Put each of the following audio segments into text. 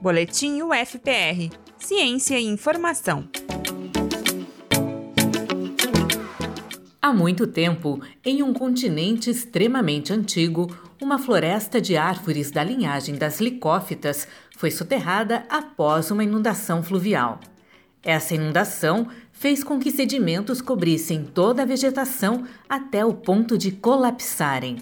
Boletim UFPR Ciência e Informação. Há muito tempo, em um continente extremamente antigo, uma floresta de árvores da linhagem das licófitas foi soterrada após uma inundação fluvial. Essa inundação fez com que sedimentos cobrissem toda a vegetação até o ponto de colapsarem.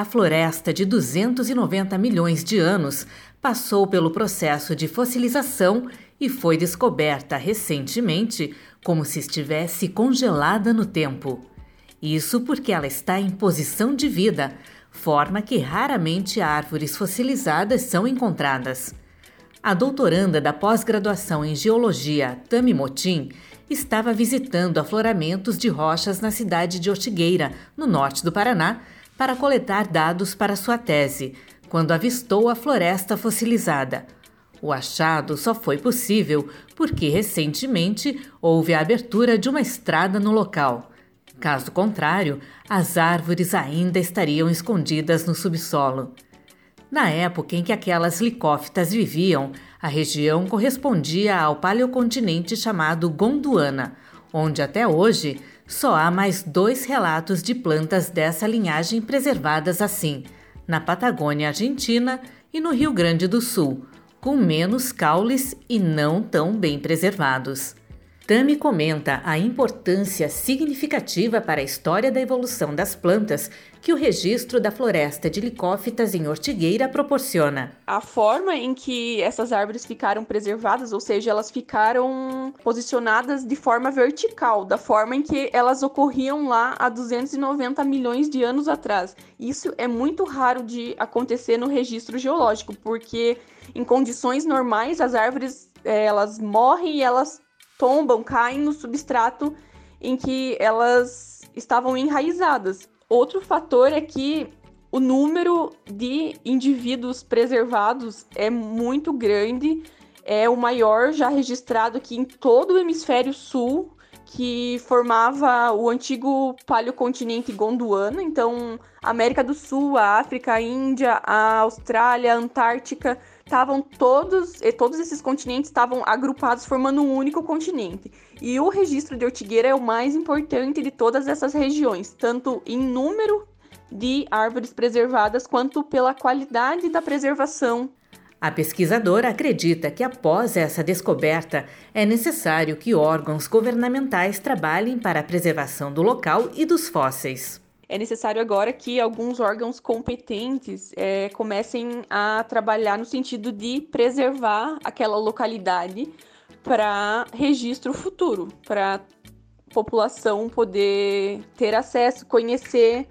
A floresta de 290 milhões de anos passou pelo processo de fossilização e foi descoberta recentemente como se estivesse congelada no tempo. Isso porque ela está em posição de vida, forma que raramente árvores fossilizadas são encontradas. A doutoranda da pós-graduação em Geologia, Tami Motim, estava visitando afloramentos de rochas na cidade de Ortigueira, no norte do Paraná, para coletar dados para sua tese, quando avistou a floresta fossilizada. O achado só foi possível porque recentemente houve a abertura de uma estrada no local. Caso contrário, as árvores ainda estariam escondidas no subsolo. Na época em que aquelas licófitas viviam, a região correspondia ao paleocontinente chamado Gondwana, onde até hoje só há mais dois relatos de plantas dessa linhagem preservadas assim, na Patagônia Argentina e no Rio Grande do Sul, com menos caules e não tão bem preservados. Tami comenta a importância significativa para a história da evolução das plantas que o registro da floresta de licófitas em Ortigueira proporciona. A forma em que essas árvores ficaram preservadas, ou seja, elas ficaram posicionadas de forma vertical, da forma em que elas ocorriam lá há 290 milhões de anos atrás. Isso é muito raro de acontecer no registro geológico, porque em condições normais as árvores eh, elas morrem e elas tombam, caem no substrato em que elas estavam enraizadas. Outro fator é que o número de indivíduos preservados é muito grande, é o maior já registrado aqui em todo o hemisfério sul, que formava o antigo paleocontinente Gondwana, então América do Sul, a África, a Índia, a Austrália, a Antártica, estavam todos, todos esses continentes estavam agrupados formando um único continente. E o registro de Ortigueira é o mais importante de todas essas regiões, tanto em número de árvores preservadas quanto pela qualidade da preservação. A pesquisadora acredita que após essa descoberta é necessário que órgãos governamentais trabalhem para a preservação do local e dos fósseis é necessário agora que alguns órgãos competentes é, comecem a trabalhar no sentido de preservar aquela localidade para registro futuro, para população poder ter acesso, conhecer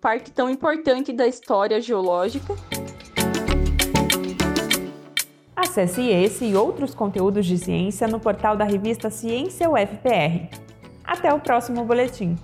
parte tão importante da história geológica. Acesse esse e outros conteúdos de ciência no portal da revista Ciência UFPR. Até o próximo boletim.